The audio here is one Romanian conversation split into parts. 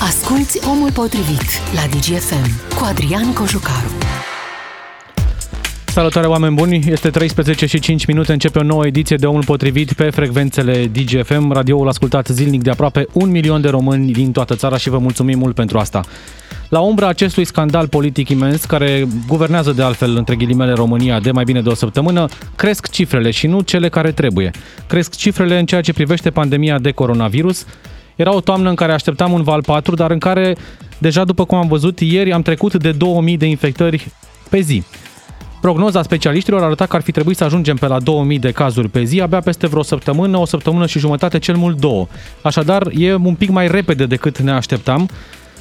Asculți Omul Potrivit la DGFM cu Adrian Cojucaru. Salutare oameni buni, este 13 și 5 minute, începe o nouă ediție de Omul Potrivit pe frecvențele DGFM, radioul ascultat zilnic de aproape un milion de români din toată țara și vă mulțumim mult pentru asta. La umbra acestui scandal politic imens, care guvernează de altfel între ghilimele România de mai bine de o săptămână, cresc cifrele și nu cele care trebuie. Cresc cifrele în ceea ce privește pandemia de coronavirus. Era o toamnă în care așteptam un val 4, dar în care, deja după cum am văzut, ieri am trecut de 2000 de infectări pe zi. Prognoza specialiștilor arăta că ar fi trebuit să ajungem pe la 2000 de cazuri pe zi abia peste vreo săptămână, o săptămână și jumătate, cel mult două. Așadar, e un pic mai repede decât ne așteptam.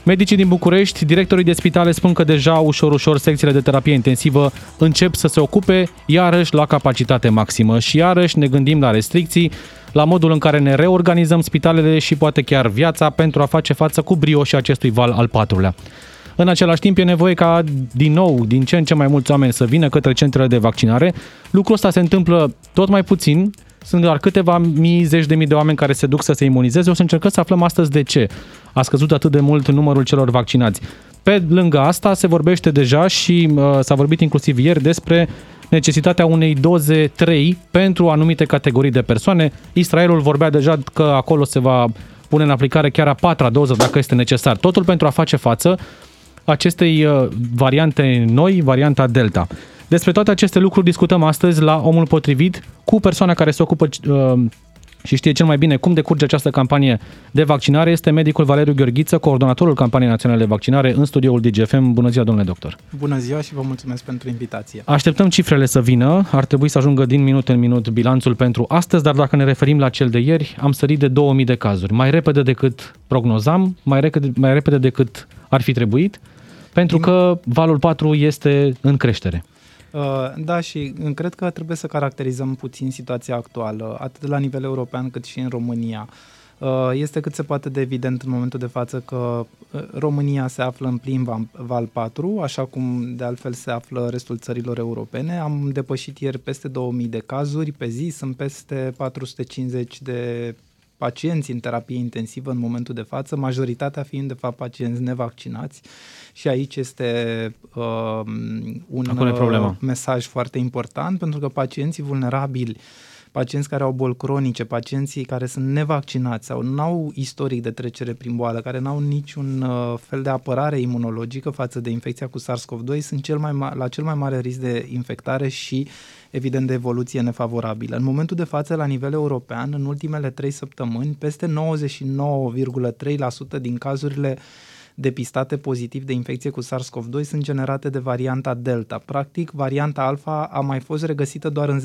Medicii din București, directorii de spitale spun că deja ușor, ușor secțiile de terapie intensivă încep să se ocupe iarăși la capacitate maximă și iarăși ne gândim la restricții, la modul în care ne reorganizăm spitalele și poate chiar viața pentru a face față cu brio și acestui val al patrulea. În același timp e nevoie ca din nou, din ce în ce mai mulți oameni să vină către centrele de vaccinare. Lucrul ăsta se întâmplă tot mai puțin, sunt doar câteva mii, zeci de mii de oameni care se duc să se imunizeze. O să încercăm să aflăm astăzi de ce a scăzut atât de mult numărul celor vaccinați. Pe lângă asta se vorbește deja și uh, s-a vorbit inclusiv ieri despre necesitatea unei doze 3 pentru anumite categorii de persoane. Israelul vorbea deja că acolo se va pune în aplicare chiar a patra doză dacă este necesar. Totul pentru a face față acestei uh, variante noi, varianta Delta. Despre toate aceste lucruri discutăm astăzi la Omul Potrivit cu persoana care se ocupă uh, și știe cel mai bine cum decurge această campanie de vaccinare este medicul Valeriu Gheorghiță, coordonatorul campaniei naționale de vaccinare în studioul DGFM. Bună ziua, domnule doctor! Bună ziua și vă mulțumesc pentru invitație! Așteptăm cifrele să vină, ar trebui să ajungă din minut în minut bilanțul pentru astăzi, dar dacă ne referim la cel de ieri, am sărit de 2000 de cazuri, mai repede decât prognozam, mai repede, mai repede decât ar fi trebuit, pentru că valul 4 este în creștere. Uh, da, și cred că trebuie să caracterizăm puțin situația actuală, atât la nivel european cât și în România. Uh, este cât se poate de evident în momentul de față că uh, România se află în plin val 4, așa cum de altfel se află restul țărilor europene. Am depășit ieri peste 2000 de cazuri pe zi, sunt peste 450 de pacienți în terapie intensivă în momentul de față, majoritatea fiind de fapt pacienți nevaccinați și aici este uh, un uh, mesaj foarte important pentru că pacienții vulnerabili pacienți care au boli cronice, pacienții care sunt nevaccinați sau nu au istoric de trecere prin boală, care nu au niciun uh, fel de apărare imunologică față de infecția cu SARS-CoV-2, sunt cel mai ma- la cel mai mare risc de infectare și evident de evoluție nefavorabilă. În momentul de față, la nivel european, în ultimele trei săptămâni, peste 99,3% din cazurile depistate pozitiv de infecție cu SARS-CoV-2 sunt generate de varianta Delta. Practic, varianta Alpha a mai fost regăsită doar în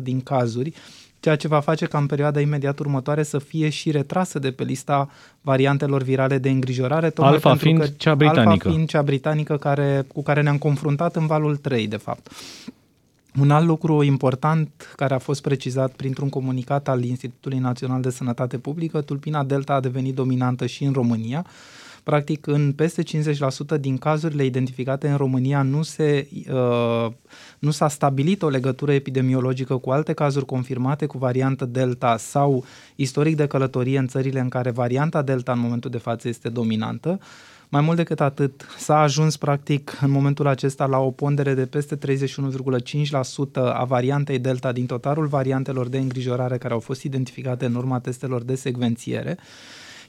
0,3% din cazuri, ceea ce va face ca în perioada imediat următoare să fie și retrasă de pe lista variantelor virale de îngrijorare. Tocmai alfa fiind că, cea britanică. Alfa fiind cea britanică care, cu care ne-am confruntat în valul 3, de fapt. Un alt lucru important care a fost precizat printr-un comunicat al Institutului Național de Sănătate Publică, tulpina Delta a devenit dominantă și în România. Practic, în peste 50% din cazurile identificate în România nu, se, uh, nu s-a stabilit o legătură epidemiologică cu alte cazuri confirmate cu variantă Delta sau istoric de călătorie în țările în care varianta Delta în momentul de față este dominantă. Mai mult decât atât, s-a ajuns practic în momentul acesta la o pondere de peste 31,5% a variantei Delta din totalul variantelor de îngrijorare care au fost identificate în urma testelor de secvențiere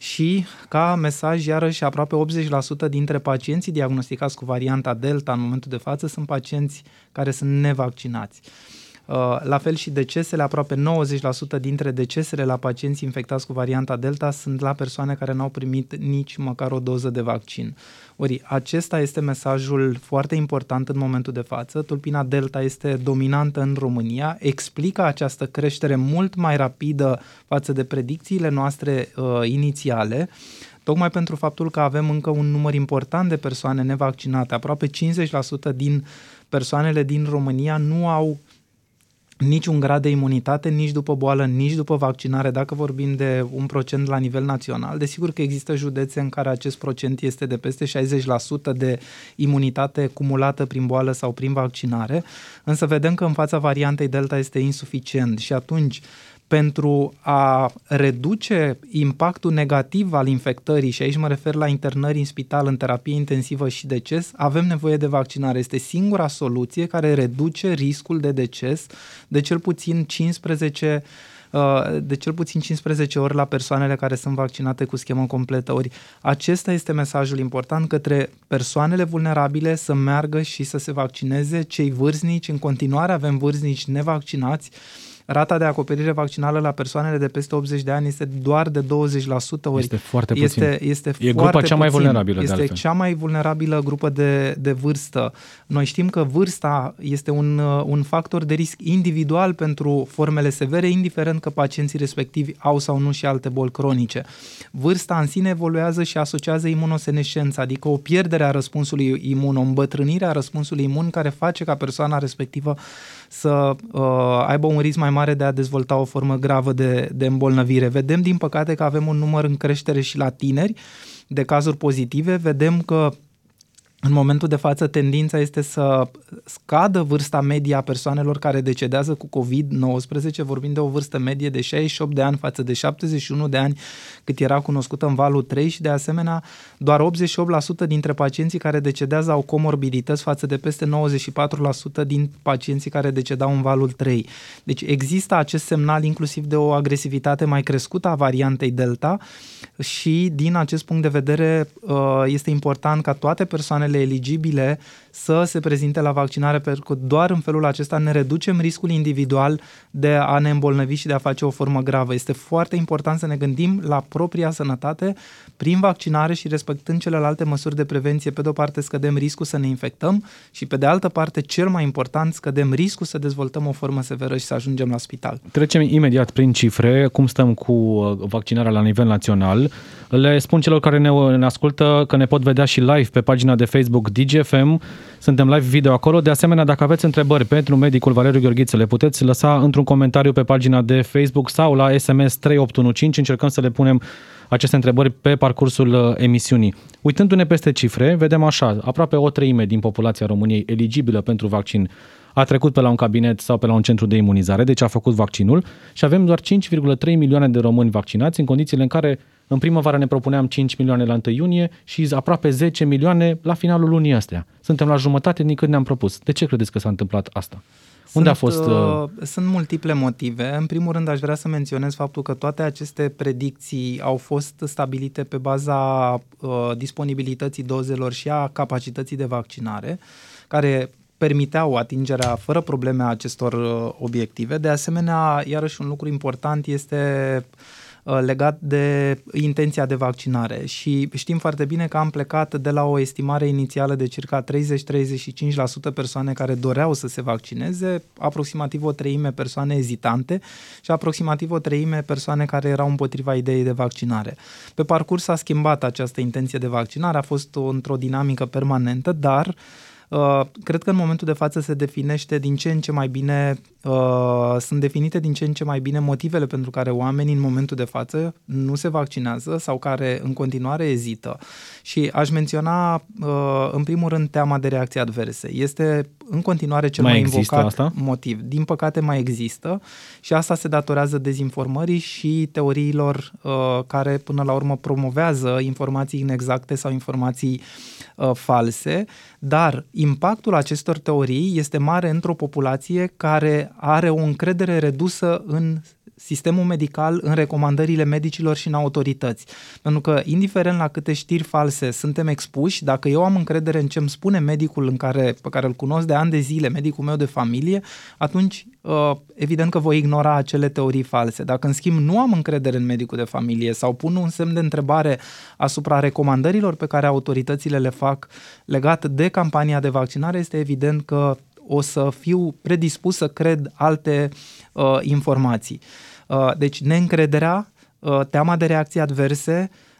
și ca mesaj, iarăși, aproape 80% dintre pacienții diagnosticați cu varianta Delta în momentul de față sunt pacienți care sunt nevaccinați. Uh, la fel și decesele, aproape 90% dintre decesele la pacienți infectați cu varianta Delta sunt la persoane care n-au primit nici măcar o doză de vaccin. Ori acesta este mesajul foarte important în momentul de față. Tulpina Delta este dominantă în România, explică această creștere mult mai rapidă față de predicțiile noastre uh, inițiale tocmai pentru faptul că avem încă un număr important de persoane nevaccinate. Aproape 50% din persoanele din România nu au niciun grad de imunitate, nici după boală, nici după vaccinare, dacă vorbim de un procent la nivel național. Desigur că există județe în care acest procent este de peste 60% de imunitate cumulată prin boală sau prin vaccinare, însă vedem că în fața variantei Delta este insuficient și atunci pentru a reduce impactul negativ al infectării, și aici mă refer la internări în spital, în terapie intensivă și deces, avem nevoie de vaccinare. Este singura soluție care reduce riscul de deces de cel puțin 15 uh, de cel puțin 15 ori la persoanele care sunt vaccinate cu schemă completă. Ori acesta este mesajul important către persoanele vulnerabile să meargă și să se vaccineze, cei vârstnici, în continuare avem vârstnici nevaccinați, rata de acoperire vaccinală la persoanele de peste 80 de ani este doar de 20%. Ori este foarte puțin. Este, este e grupa foarte cea mai puțin. vulnerabilă. Este de cea mai vulnerabilă grupă de, de vârstă. Noi știm că vârsta este un, un factor de risc individual pentru formele severe, indiferent că pacienții respectivi au sau nu și alte boli cronice. Vârsta în sine evoluează și asociază imunosenescența, adică o pierdere a răspunsului imun, o îmbătrânire a răspunsului imun care face ca persoana respectivă să uh, aibă un risc mai mare de a dezvolta o formă gravă de, de îmbolnăvire. Vedem, din păcate, că avem un număr în creștere și la tineri de cazuri pozitive. Vedem că în momentul de față, tendința este să scadă vârsta medie a persoanelor care decedează cu COVID-19, vorbim de o vârstă medie de 68 de ani față de 71 de ani cât era cunoscută în valul 3 și de asemenea doar 88% dintre pacienții care decedează au comorbidități față de peste 94% din pacienții care decedau în valul 3. Deci există acest semnal inclusiv de o agresivitate mai crescută a variantei Delta și din acest punct de vedere uh, este important ca toate persoanele persoanele eligibile să se prezinte la vaccinare, pentru că doar în felul acesta ne reducem riscul individual de a ne îmbolnăvi și de a face o formă gravă. Este foarte important să ne gândim la propria sănătate prin vaccinare și respectând celelalte măsuri de prevenție. Pe de o parte scădem riscul să ne infectăm și pe de altă parte, cel mai important, scădem riscul să dezvoltăm o formă severă și să ajungem la spital. Trecem imediat prin cifre, cum stăm cu uh, vaccinarea la nivel național. Le spun celor care ne, ne ascultă că ne pot vedea și live pe pagina de Facebook DGFM. Suntem live video acolo. De asemenea, dacă aveți întrebări pentru medicul Valeriu Gheorghiță, le puteți lăsa într-un comentariu pe pagina de Facebook sau la SMS 3815. Încercăm să le punem aceste întrebări pe parcursul uh, emisiunii. Uitându-ne peste cifre, vedem așa, aproape o treime din populația României eligibilă pentru vaccin a trecut pe la un cabinet sau pe la un centru de imunizare, deci a făcut vaccinul și avem doar 5,3 milioane de români vaccinați în condițiile în care în primăvară ne propuneam 5 milioane la 1 iunie și aproape 10 milioane la finalul lunii astea. Suntem la jumătate din cât ne-am propus. De ce credeți că s-a întâmplat asta? Unde a fost... Uh... Sunt multiple motive. În primul rând, aș vrea să menționez faptul că toate aceste predicții au fost stabilite pe baza uh, disponibilității dozelor și a capacității de vaccinare, care permiteau atingerea fără probleme a acestor uh, obiective. De asemenea, iarăși un lucru important este uh, legat de intenția de vaccinare și știm foarte bine că am plecat de la o estimare inițială de circa 30-35% persoane care doreau să se vaccineze, aproximativ o treime persoane ezitante și aproximativ o treime persoane care erau împotriva ideii de vaccinare. Pe parcurs a schimbat această intenție de vaccinare, a fost într-o dinamică permanentă, dar Uh, cred că în momentul de față se definește din ce în ce mai bine, uh, sunt definite din ce în ce mai bine motivele pentru care oamenii în momentul de față nu se vaccinează sau care în continuare ezită. Și aș menționa uh, în primul rând teama de reacții adverse. Este în continuare cel mai, mai invocat asta? motiv. Din păcate mai există și asta se datorează dezinformării și teoriilor uh, care până la urmă promovează informații inexacte sau informații uh, false, dar impactul acestor teorii este mare într-o populație care are o încredere redusă în sistemul medical în recomandările medicilor și în autorități. Pentru că, indiferent la câte știri false suntem expuși, dacă eu am încredere în ce îmi spune medicul în care, pe care îl cunosc de ani de zile, medicul meu de familie, atunci uh, evident că voi ignora acele teorii false. Dacă, în schimb, nu am încredere în medicul de familie sau pun un semn de întrebare asupra recomandărilor pe care autoritățile le fac legate de campania de vaccinare, este evident că o să fiu predispus să cred alte uh, informații. Uh, deci neîncrederea, uh, teama de reacții adverse, uh,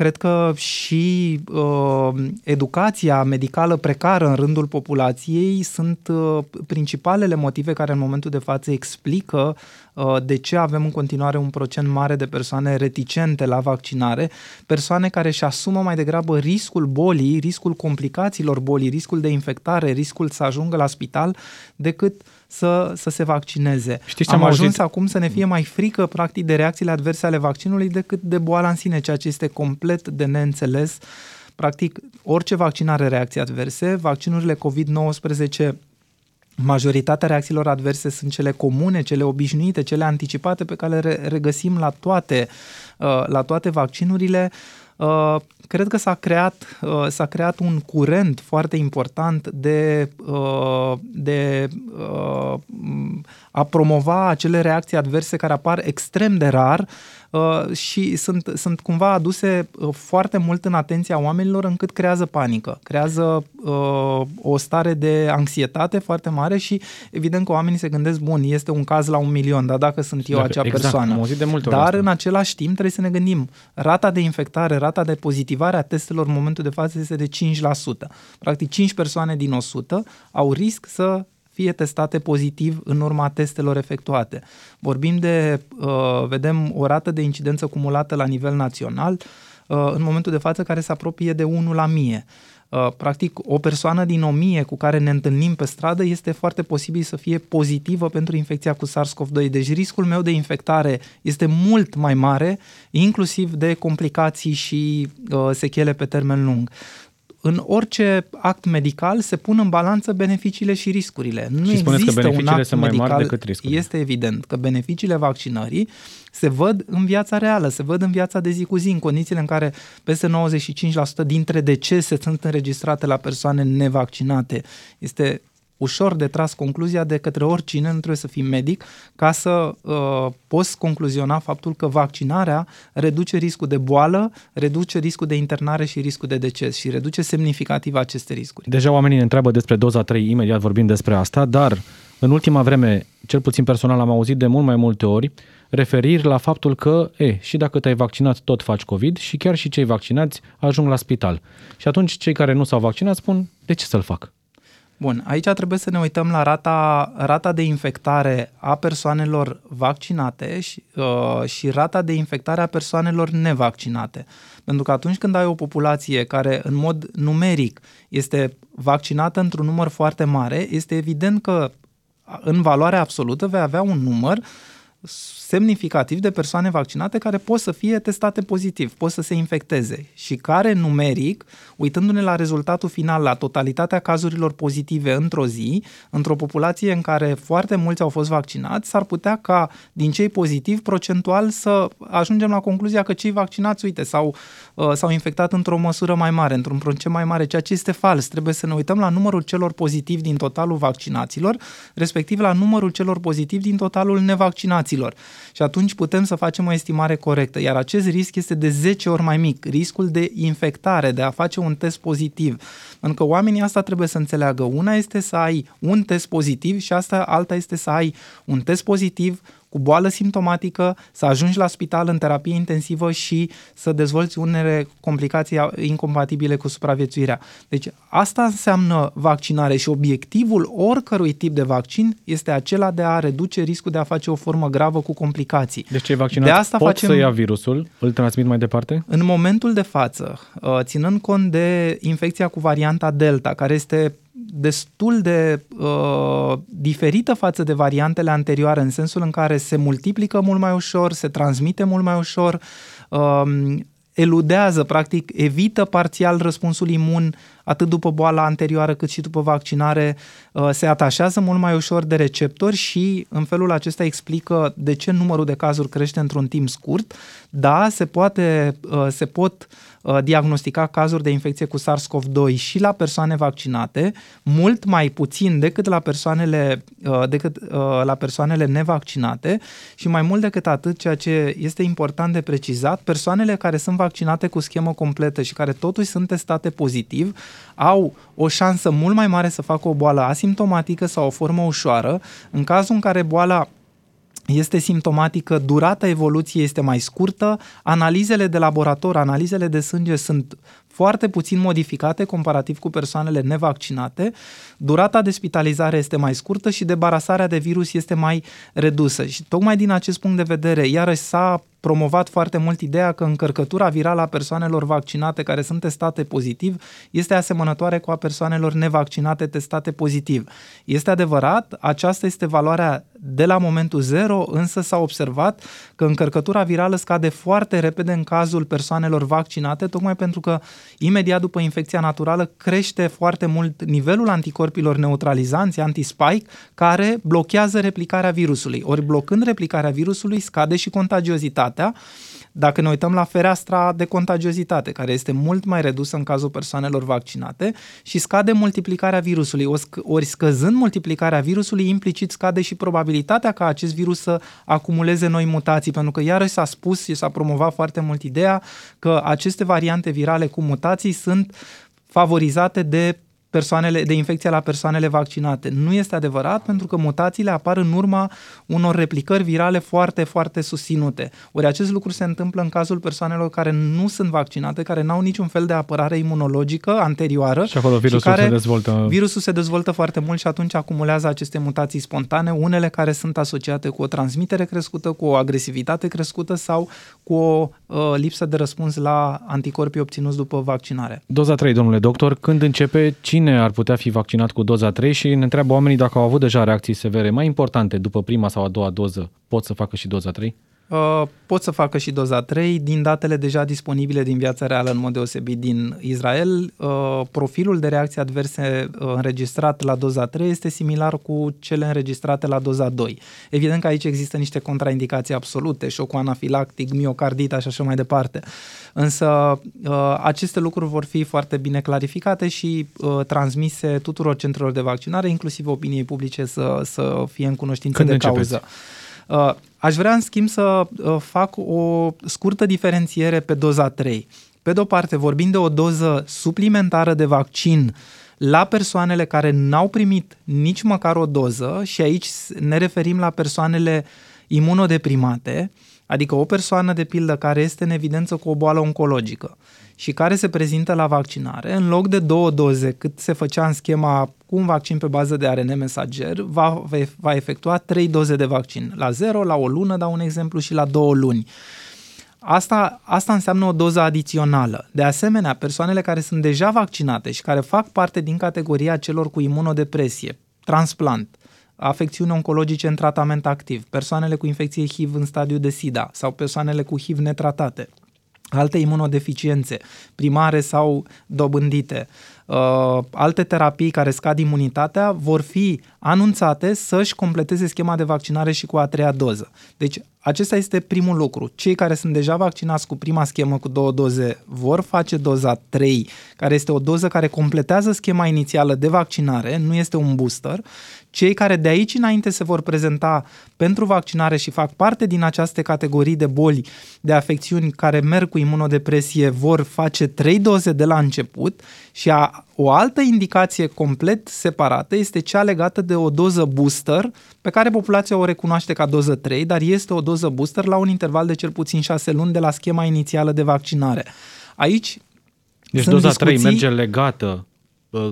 cred că și uh, educația medicală precară în rândul populației sunt uh, principalele motive care în momentul de față explică uh, de ce avem în continuare un procent mare de persoane reticente la vaccinare, persoane care își asumă mai degrabă riscul bolii, riscul complicațiilor bolii, riscul de infectare, riscul să ajungă la spital, decât să, să se vaccineze. Știți ce am, am ajuns auzit? acum să ne fie mai frică, practic, de reacțiile adverse ale vaccinului decât de boala în sine, ceea ce este complet de neînțeles. Practic, orice vaccin are reacții adverse. Vaccinurile COVID-19 majoritatea reacțiilor adverse sunt cele comune, cele obișnuite, cele anticipate pe care le regăsim la toate, uh, la toate vaccinurile. Uh, cred că s-a creat, uh, s-a creat un curent foarte important de, uh, de a promova acele reacții adverse care apar extrem de rar uh, și sunt, sunt cumva aduse uh, foarte mult în atenția oamenilor încât creează panică, creează uh, o stare de anxietate foarte mare și evident că oamenii se gândesc, bun, este un caz la un milion, dar dacă sunt eu acea exact, persoană. Am de multe dar în același timp trebuie să ne gândim, rata de infectare, rata de pozitivare a testelor în momentul de față este de 5%. Practic 5 persoane din 100 au risc să fie testate pozitiv în urma testelor efectuate. Vorbim de, uh, vedem, o rată de incidență cumulată la nivel național, uh, în momentul de față care se apropie de 1 la 1000. Uh, practic, o persoană din 1000 cu care ne întâlnim pe stradă este foarte posibil să fie pozitivă pentru infecția cu SARS-CoV-2. Deci riscul meu de infectare este mult mai mare, inclusiv de complicații și uh, sechele pe termen lung în orice act medical se pun în balanță beneficiile și riscurile. Nu și există că beneficiile un act sunt mai medical, mari decât riscurile. Este evident că beneficiile vaccinării se văd în viața reală, se văd în viața de zi cu zi, în condițiile în care peste 95% dintre decese sunt înregistrate la persoane nevaccinate. Este ușor de tras concluzia de către oricine, nu trebuie să fii medic, ca să uh, poți concluziona faptul că vaccinarea reduce riscul de boală, reduce riscul de internare și riscul de deces și reduce semnificativ aceste riscuri. Deja oamenii ne întreabă despre doza 3, imediat vorbim despre asta, dar în ultima vreme, cel puțin personal, am auzit de mult mai multe ori referiri la faptul că, e, și dacă te-ai vaccinat, tot faci COVID și chiar și cei vaccinați ajung la spital. Și atunci cei care nu s-au vaccinat spun, de ce să-l fac? Bun, aici trebuie să ne uităm la rata, rata de infectare a persoanelor vaccinate și, uh, și rata de infectare a persoanelor nevaccinate. Pentru că atunci când ai o populație care în mod numeric este vaccinată într-un număr foarte mare, este evident că în valoare absolută vei avea un număr semnificativ de persoane vaccinate care pot să fie testate pozitiv, pot să se infecteze și care numeric, uitându-ne la rezultatul final, la totalitatea cazurilor pozitive într-o zi, într-o populație în care foarte mulți au fost vaccinați, s-ar putea ca din cei pozitivi procentual să ajungem la concluzia că cei vaccinați, uite, s-au, uh, s-au infectat într-o măsură mai mare, într-un procent mai mare, ceea ce este fals. Trebuie să ne uităm la numărul celor pozitivi din totalul vaccinaților, respectiv la numărul celor pozitivi din totalul nevaccinaților și atunci putem să facem o estimare corectă. Iar acest risc este de 10 ori mai mic, riscul de infectare, de a face un test pozitiv. Pentru că oamenii asta trebuie să înțeleagă. Una este să ai un test pozitiv și asta alta este să ai un test pozitiv cu boală simptomatică, să ajungi la spital în terapie intensivă și să dezvolți unele complicații incompatibile cu supraviețuirea. Deci asta înseamnă vaccinare și obiectivul oricărui tip de vaccin este acela de a reduce riscul de a face o formă gravă cu complicații. Deci cei vaccinați de asta pot facem... să ia virusul, îl transmit mai departe? În momentul de față, uh, ținând cont de infecția cu varianta Delta, care este destul de uh, diferită față de variantele anterioare, în sensul în care se multiplică mult mai ușor, se transmite mult mai ușor, uh, eludează, practic, evită parțial răspunsul imun atât după boala anterioară cât și după vaccinare, uh, se atașează mult mai ușor de receptori și în felul acesta explică de ce numărul de cazuri crește într-un timp scurt. Da, se, poate, uh, se pot uh, diagnostica cazuri de infecție cu SARS-CoV-2 și la persoane vaccinate, mult mai puțin decât la persoanele, decât la persoanele nevaccinate și mai mult decât atât, ceea ce este important de precizat, persoanele care sunt vaccinate cu schemă completă și care totuși sunt testate pozitiv, au o șansă mult mai mare să facă o boală asimptomatică sau o formă ușoară. În cazul în care boala este simptomatică, durata evoluției este mai scurtă, analizele de laborator, analizele de sânge sunt foarte puțin modificate comparativ cu persoanele nevaccinate, durata de spitalizare este mai scurtă și debarasarea de virus este mai redusă. Și tocmai din acest punct de vedere, iarăși s-a promovat foarte mult ideea că încărcătura virală a persoanelor vaccinate care sunt testate pozitiv este asemănătoare cu a persoanelor nevaccinate testate pozitiv. Este adevărat, aceasta este valoarea de la momentul zero, însă s-a observat că încărcătura virală scade foarte repede în cazul persoanelor vaccinate, tocmai pentru că imediat după infecția naturală crește foarte mult nivelul anticorpilor neutralizanți, anti-spike, care blochează replicarea virusului. Ori blocând replicarea virusului scade și contagiozitatea, dacă ne uităm la fereastra de contagiozitate, care este mult mai redusă în cazul persoanelor vaccinate și scade multiplicarea virusului, ori scăzând multiplicarea virusului, implicit scade și probabilitatea ca acest virus să acumuleze noi mutații, pentru că iarăși s-a spus și s-a promovat foarte mult ideea că aceste variante virale cu mutații sunt favorizate de persoanele, de infecție la persoanele vaccinate. Nu este adevărat pentru că mutațiile apar în urma unor replicări virale foarte, foarte susținute. Ori acest lucru se întâmplă în cazul persoanelor care nu sunt vaccinate, care n-au niciun fel de apărare imunologică anterioară. Și acolo virusul și care, se dezvoltă. Virusul se dezvoltă foarte mult și atunci acumulează aceste mutații spontane, unele care sunt asociate cu o transmitere crescută, cu o agresivitate crescută sau cu o uh, lipsă de răspuns la anticorpii obținuți după vaccinare. Doza 3, domnule doctor, când începe, cine cine ar putea fi vaccinat cu doza 3 și ne întreabă oamenii dacă au avut deja reacții severe mai importante după prima sau a doua doză, pot să facă și doza 3? Uh, pot să facă și doza 3 din datele deja disponibile din viața reală, în mod deosebit din Israel. Uh, profilul de reacții adverse uh, înregistrat la doza 3 este similar cu cele înregistrate la doza 2. Evident că aici există niște contraindicații absolute, șocul anafilactic, miocardita și așa mai departe. Însă aceste lucruri vor fi foarte bine clarificate și transmise tuturor centrelor de vaccinare, inclusiv opiniei publice să, să fie în cunoștință Când de începeți? cauză. Uh, aș vrea, în schimb, să uh, fac o scurtă diferențiere pe doza 3. Pe de-o parte, vorbim de o doză suplimentară de vaccin la persoanele care n-au primit nici măcar o doză și aici ne referim la persoanele imunodeprimate, adică o persoană de pildă care este în evidență cu o boală oncologică și care se prezintă la vaccinare, în loc de două doze cât se făcea în schema cu un vaccin pe bază de ARN mesager, va, va efectua trei doze de vaccin, la 0, la o lună, dau un exemplu, și la două luni. Asta, asta înseamnă o doză adițională. De asemenea, persoanele care sunt deja vaccinate și care fac parte din categoria celor cu imunodepresie, transplant, afecțiuni oncologice în tratament activ, persoanele cu infecție HIV în stadiu de SIDA sau persoanele cu HIV netratate, alte imunodeficiențe primare sau dobândite, uh, alte terapii care scad imunitatea vor fi anunțate să-și completeze schema de vaccinare și cu a treia doză. Deci acesta este primul lucru. Cei care sunt deja vaccinați cu prima schemă cu două doze vor face doza 3, care este o doză care completează schema inițială de vaccinare, nu este un booster. Cei care de aici înainte se vor prezenta pentru vaccinare și fac parte din aceste categorii de boli, de afecțiuni care merg cu imunodepresie, vor face trei doze de la început și a, o altă indicație complet separată este cea legată de o doză booster pe care populația o recunoaște ca doză 3, dar este o doză booster la un interval de cel puțin 6 luni de la schema inițială de vaccinare. Aici deci doza discuții... 3 merge legată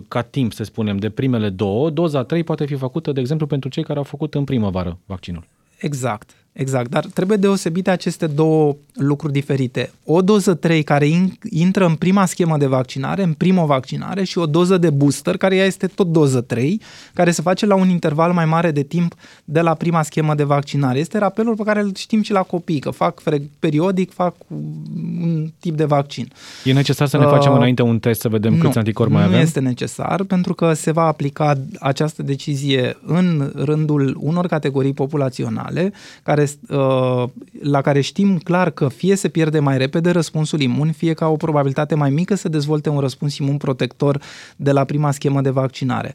ca timp, să spunem, de primele două, doza 3 poate fi făcută, de exemplu, pentru cei care au făcut în primăvară vaccinul. Exact. Exact, dar trebuie deosebite aceste două lucruri diferite. O doză 3 care intră în prima schemă de vaccinare, în prima vaccinare și o doză de booster care ea este tot doză 3, care se face la un interval mai mare de timp de la prima schemă de vaccinare. Este rapelul pe care îl știm și la copii, că fac periodic, fac un tip de vaccin. E necesar să ne facem uh, înainte un test să vedem nu, câți anticorpi mai nu avem? Nu este necesar, pentru că se va aplica această decizie în rândul unor categorii populaționale care Uh, la care știm clar că fie se pierde mai repede răspunsul imun, fie ca o probabilitate mai mică să dezvolte un răspuns imun protector de la prima schemă de vaccinare.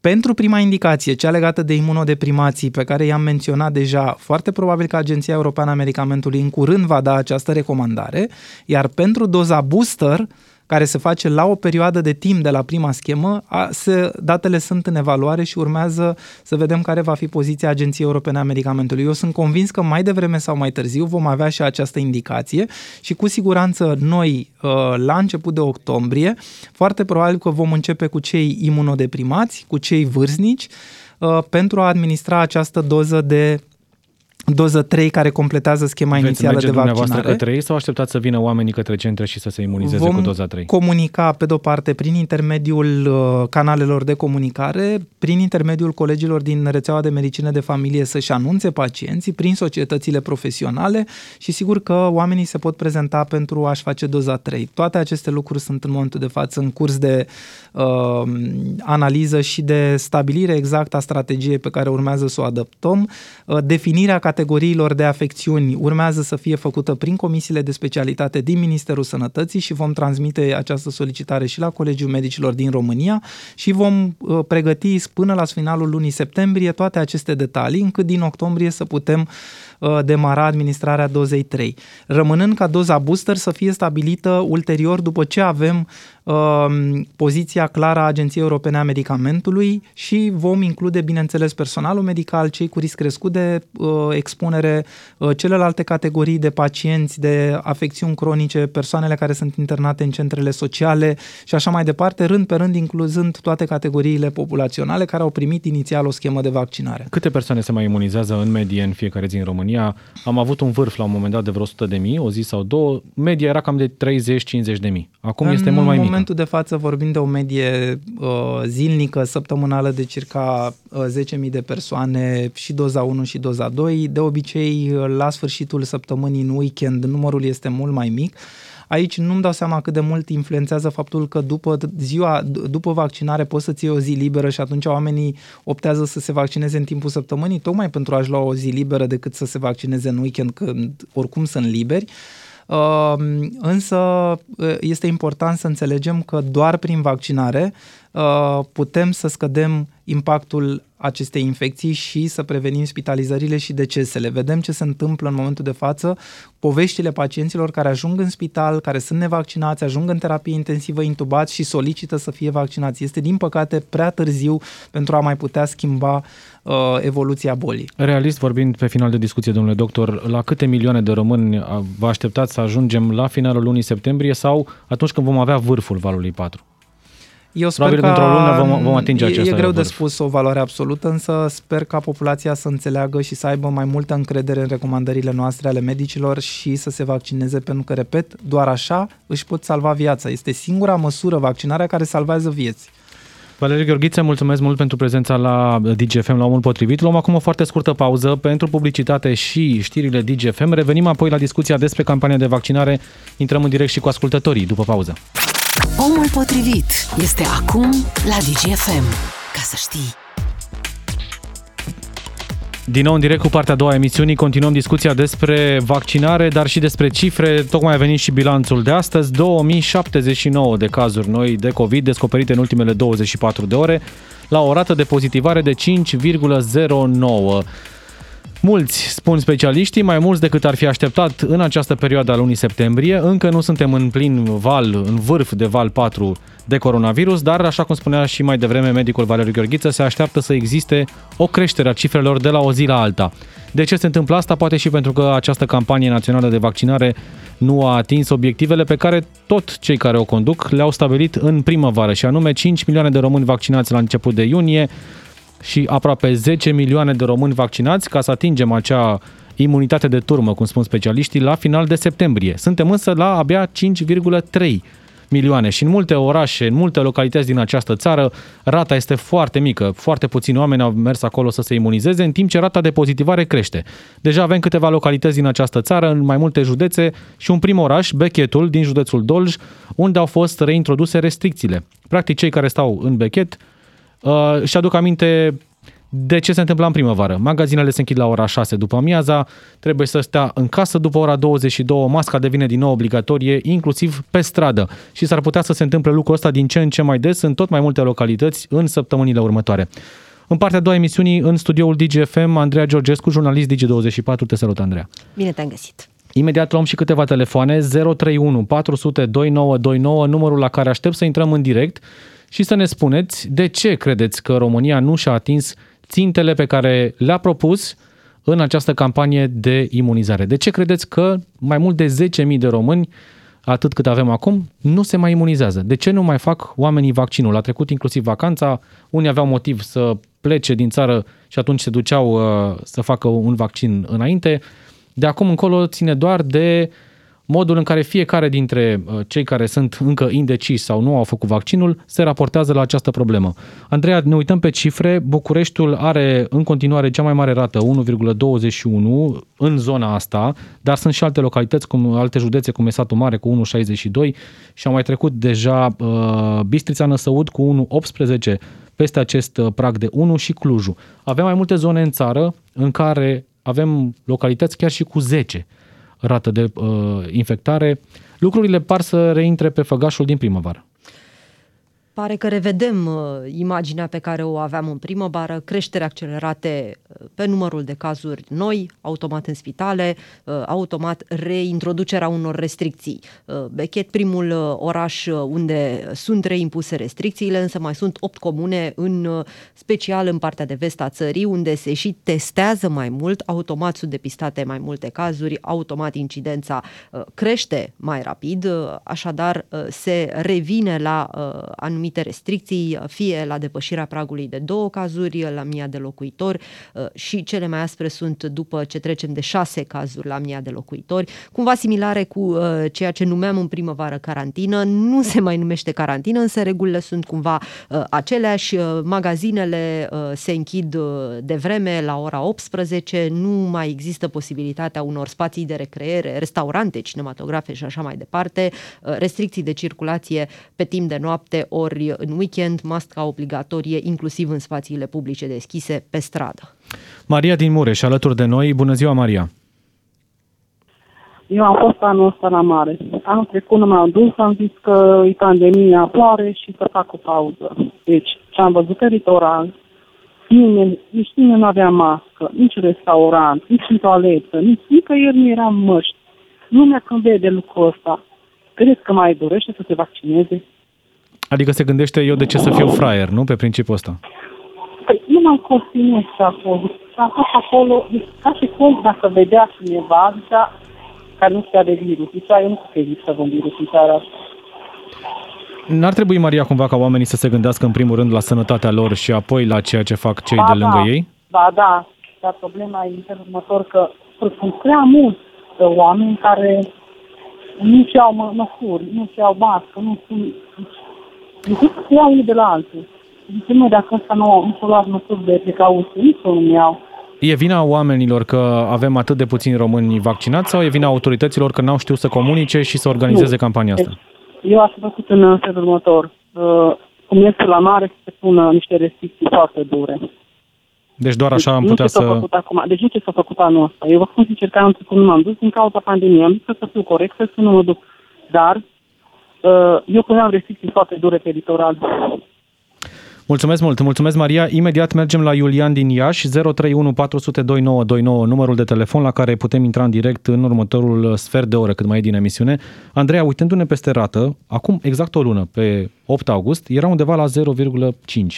Pentru prima indicație, cea legată de imunodeprimații, pe care i-am menționat deja, foarte probabil că Agenția Europeană a Medicamentului în curând va da această recomandare, iar pentru doza booster, care se face la o perioadă de timp de la prima schemă, a, se, datele sunt în evaluare și urmează să vedem care va fi poziția Agenției Europene a Medicamentului. Eu sunt convins că mai devreme sau mai târziu vom avea și această indicație și cu siguranță noi, uh, la început de octombrie, foarte probabil că vom începe cu cei imunodeprimați, cu cei vârstnici, uh, pentru a administra această doză de doză 3 care completează schema Veți inițială merge de dumneavoastră vaccinare. către ei sau așteptați să vină oamenii către centre și să se imunizeze Vom cu doza 3? comunica, pe de-o parte, prin intermediul uh, canalelor de comunicare, prin intermediul colegilor din rețeaua de medicină de familie să-și anunțe pacienții, prin societățile profesionale și sigur că oamenii se pot prezenta pentru a-și face doza 3. Toate aceste lucruri sunt în momentul de față în curs de uh, analiză și de stabilire exact a strategiei pe care urmează să o adaptăm. Uh, definirea categoriilor de afecțiuni urmează să fie făcută prin comisiile de specialitate din Ministerul Sănătății și vom transmite această solicitare și la Colegiul Medicilor din România și vom uh, pregăti până la finalul lunii septembrie toate aceste detalii, încât din octombrie să putem uh, demara administrarea dozei 3. Rămânând ca doza booster să fie stabilită ulterior după ce avem uh, poziția clară a Agenției Europene a Medicamentului și vom include, bineînțeles, personalul medical, cei cu risc crescut de uh, expunere, uh, celelalte categorii de pacienți, de afecțiuni cronice, persoanele care sunt internate în centrele sociale și așa mai departe, rând pe rând incluzând toate categoriile populaționale care au primit inițial o schemă de vaccinare. Câte persoane se mai imunizează în medie în fiecare zi în România? Am avut un vârf la un moment dat de vreo 100 de mii, o zi sau două. Media era cam de 30-50 de mii. Acum în este mult mai mică. În momentul de față vorbim de o medie uh, zilnică, săptămânală de circa uh, 10.000 de persoane și doza 1 și doza 2. De obicei, uh, la sfârșitul săptămânii, în weekend, numărul este mult mai mic. Aici nu-mi dau seama cât de mult influențează faptul că după ziua, după vaccinare poți să-ți iei o zi liberă și atunci oamenii optează să se vaccineze în timpul săptămânii, tocmai pentru a-și lua o zi liberă decât să se vaccineze în weekend, când oricum sunt liberi. Uh, însă uh, este important să înțelegem că doar prin vaccinare uh, putem să scădem impactul acestei infecții și să prevenim spitalizările și decesele. Vedem ce se întâmplă în momentul de față, poveștile pacienților care ajung în spital, care sunt nevaccinați, ajung în terapie intensivă intubați și solicită să fie vaccinați. Este, din păcate, prea târziu pentru a mai putea schimba uh, evoluția bolii. Realist vorbind pe final de discuție, domnule doctor, la câte milioane de români vă așteptați să ajungem la finalul lunii septembrie sau atunci când vom avea vârful valului 4? Eu sper Probabil că că într-o lună vom, vom atinge e, această E greu de vârf. spus o valoare absolută, însă sper ca populația să înțeleagă și să aibă mai multă încredere în recomandările noastre ale medicilor și să se vaccineze, pentru că, repet, doar așa își pot salva viața. Este singura măsură, vaccinarea, care salvează vieți. Valeriu Gheorghiță, mulțumesc mult pentru prezența la DGFM la omul potrivit. Luăm acum o foarte scurtă pauză pentru publicitate și știrile DGFM. Revenim apoi la discuția despre campania de vaccinare. Intrăm în direct și cu ascultătorii după pauză. Omul potrivit este acum la DGFM. Ca să știi. Din nou în direct cu partea a doua a emisiunii, continuăm discuția despre vaccinare, dar și despre cifre. Tocmai a venit și bilanțul de astăzi, 2079 de cazuri noi de COVID descoperite în ultimele 24 de ore, la o rată de pozitivare de 5,09. Mulți, spun specialiștii, mai mulți decât ar fi așteptat în această perioadă a lunii septembrie. Încă nu suntem în plin val, în vârf de val 4 de coronavirus, dar, așa cum spunea și mai devreme medicul Valeriu Gheorghiță, se așteaptă să existe o creștere a cifrelor de la o zi la alta. De ce se întâmplă asta? Poate și pentru că această campanie națională de vaccinare nu a atins obiectivele pe care tot cei care o conduc le-au stabilit în primăvară, și anume 5 milioane de români vaccinați la început de iunie, și aproape 10 milioane de români vaccinați ca să atingem acea imunitate de turmă, cum spun specialiștii, la final de septembrie. Suntem însă la abia 5,3 milioane și în multe orașe, în multe localități din această țară, rata este foarte mică. Foarte puțini oameni au mers acolo să se imunizeze, în timp ce rata de pozitivare crește. Deja avem câteva localități din această țară, în mai multe județe și un prim oraș, Bechetul, din județul Dolj, unde au fost reintroduse restricțiile. Practic, cei care stau în Bechet uh, și aduc aminte de ce se întâmplă în primăvară. Magazinele se închid la ora 6 după amiaza, trebuie să stea în casă după ora 22, masca devine din nou obligatorie, inclusiv pe stradă. Și s-ar putea să se întâmple lucrul ăsta din ce în ce mai des în tot mai multe localități în săptămânile următoare. În partea a doua emisiunii, în studioul DGFM, Andreea Georgescu, jurnalist Digi24. Te salut, Andreea. Bine te-am găsit. Imediat luăm și câteva telefoane, 031 400 2929, numărul la care aștept să intrăm în direct și să ne spuneți de ce credeți că România nu și-a atins țintele pe care le-a propus în această campanie de imunizare. De ce credeți că mai mult de 10.000 de români, atât cât avem acum, nu se mai imunizează? De ce nu mai fac oamenii vaccinul? A trecut inclusiv vacanța, unii aveau motiv să plece din țară și atunci se duceau uh, să facă un vaccin înainte. De acum încolo ține doar de modul în care fiecare dintre uh, cei care sunt încă indeciși sau nu au făcut vaccinul se raportează la această problemă. Andreea, ne uităm pe cifre. Bucureștiul are în continuare cea mai mare rată, 1,21 în zona asta, dar sunt și alte localități, cum alte județe, cum e Satul Mare, cu 1,62 și au mai trecut deja uh, Bistrița Năsăud cu 1,18 peste acest uh, prag de 1 și Clujul. Avem mai multe zone în țară în care avem localități chiar și cu 10 rată de uh, infectare. Lucrurile par să reintre pe făgașul din primăvară pare că revedem uh, imaginea pe care o aveam în primăvară, creștere accelerate uh, pe numărul de cazuri noi, automat în spitale, uh, automat reintroducerea unor restricții. Uh, Bechet, primul uh, oraș uh, unde sunt reimpuse restricțiile, însă mai sunt opt comune, în uh, special în partea de vest a țării, unde se și testează mai mult, automat sunt depistate mai multe cazuri, automat incidența uh, crește mai rapid, uh, așadar uh, se revine la uh, anumite anumite restricții, fie la depășirea pragului de două cazuri la mia de locuitori uh, și cele mai aspre sunt după ce trecem de șase cazuri la mia de locuitori, cumva similare cu uh, ceea ce numeam în primăvară carantină. Nu se mai numește carantină, însă regulile sunt cumva uh, aceleași. Magazinele se închid de vreme la ora 18, nu mai există posibilitatea unor spații de recreere, restaurante, cinematografe și așa mai departe, restricții de circulație pe timp de noapte ori ori în weekend, masca obligatorie, inclusiv în spațiile publice deschise, pe stradă. Maria din Mureș, alături de noi. Bună ziua, Maria! Eu am fost anul ăsta la mare. Anul trecut nu m-am dus, am zis că e pandemia apare și să fac o pauză. Deci, ce am văzut pe litoral, nimeni, nici nimeni nu avea mască, nici restaurant, nici în toaletă, nici nicăieri nu era măști. Lumea când vede lucrul ăsta, credeți că mai dorește să se vaccineze? Adică se gândește eu de ce să fiu fraier, nu? Pe principiul ăsta. Păi nu m-am conținut acolo. Am fost acolo, ca și cum dacă vedea cineva, zicea care nu știa de virus. Zicea, eu nu știu că există un virus în țara asta. N-ar trebui, Maria, cumva ca oamenii să se gândească în primul rând la sănătatea lor și apoi la ceea ce fac cei ba, de lângă da, ei? Ba da, dar problema e în felul următor că sunt prea mulți oameni care nu și-au măsuri, nu și-au mască, nu sunt Încât să iau unul de la altul. Zice, mă, dacă ăsta nu, nu s-a luat măsuri de precauție, nici să nu iau. E vina oamenilor că avem atât de puțini români vaccinați sau e vina autorităților că n-au știut să comunice și să organizeze nu. campania asta? Deci, eu aș făcut în felul următor. Uh, cum este la mare să se pună niște restricții foarte dure. Deci doar așa deci, am putea să... Făcut acum. Deci nu ce s-a făcut anul ăsta. Eu vă spun sincer că anul trecut nu m-am dus din cauza pandemiei. Am zis să fiu corect, să nu mă duc. Dar Uh, eu puneam restricții foarte dure pe litoral. Mulțumesc mult, mulțumesc Maria. Imediat mergem la Iulian din Iași, 031 400 2929, numărul de telefon la care putem intra în direct în următorul sfert de oră cât mai e din emisiune. Andreea, uitându-ne peste rată, acum exact o lună, pe 8 august, era undeva la 0,5,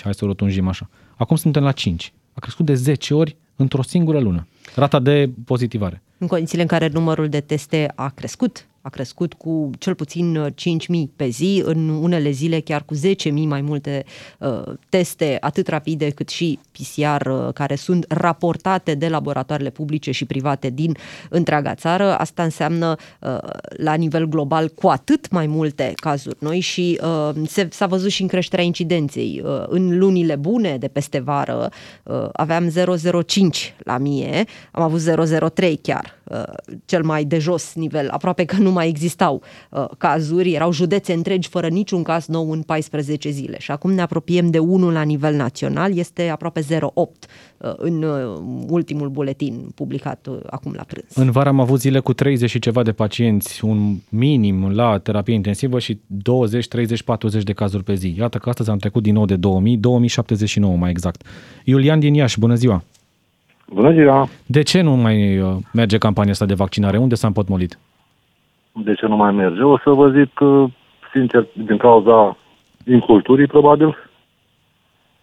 hai să o rotunjim așa. Acum suntem la 5. A crescut de 10 ori într-o singură lună. Rata de pozitivare. În condițiile în care numărul de teste a crescut a crescut cu cel puțin 5.000 uh, pe zi, în unele zile chiar cu 10.000 mai multe uh, teste, atât rapide cât și PCR, uh, care sunt raportate de laboratoarele publice și private din întreaga țară. Asta înseamnă uh, la nivel global cu atât mai multe cazuri noi și uh, se, s-a văzut și în creșterea incidenței. Uh, în lunile bune de peste vară uh, aveam 0,05 la mie, am avut 0,03 chiar, uh, cel mai de jos nivel, aproape că nu nu mai existau uh, cazuri, erau județe întregi fără niciun caz nou în 14 zile și acum ne apropiem de 1 la nivel național, este aproape 0,8 uh, în uh, ultimul buletin publicat uh, acum la prânz. În vară am avut zile cu 30 și ceva de pacienți, un minim la terapie intensivă și 20, 30, 40 de cazuri pe zi. Iată că astăzi am trecut din nou de 2000, 2079 mai exact. Iulian din Iași, bună ziua! Bună ziua! De ce nu mai uh, merge campania asta de vaccinare? Unde s-a împotmolit? De ce nu mai merge? O să vă zic, uh, sincer, din cauza inculturii, probabil,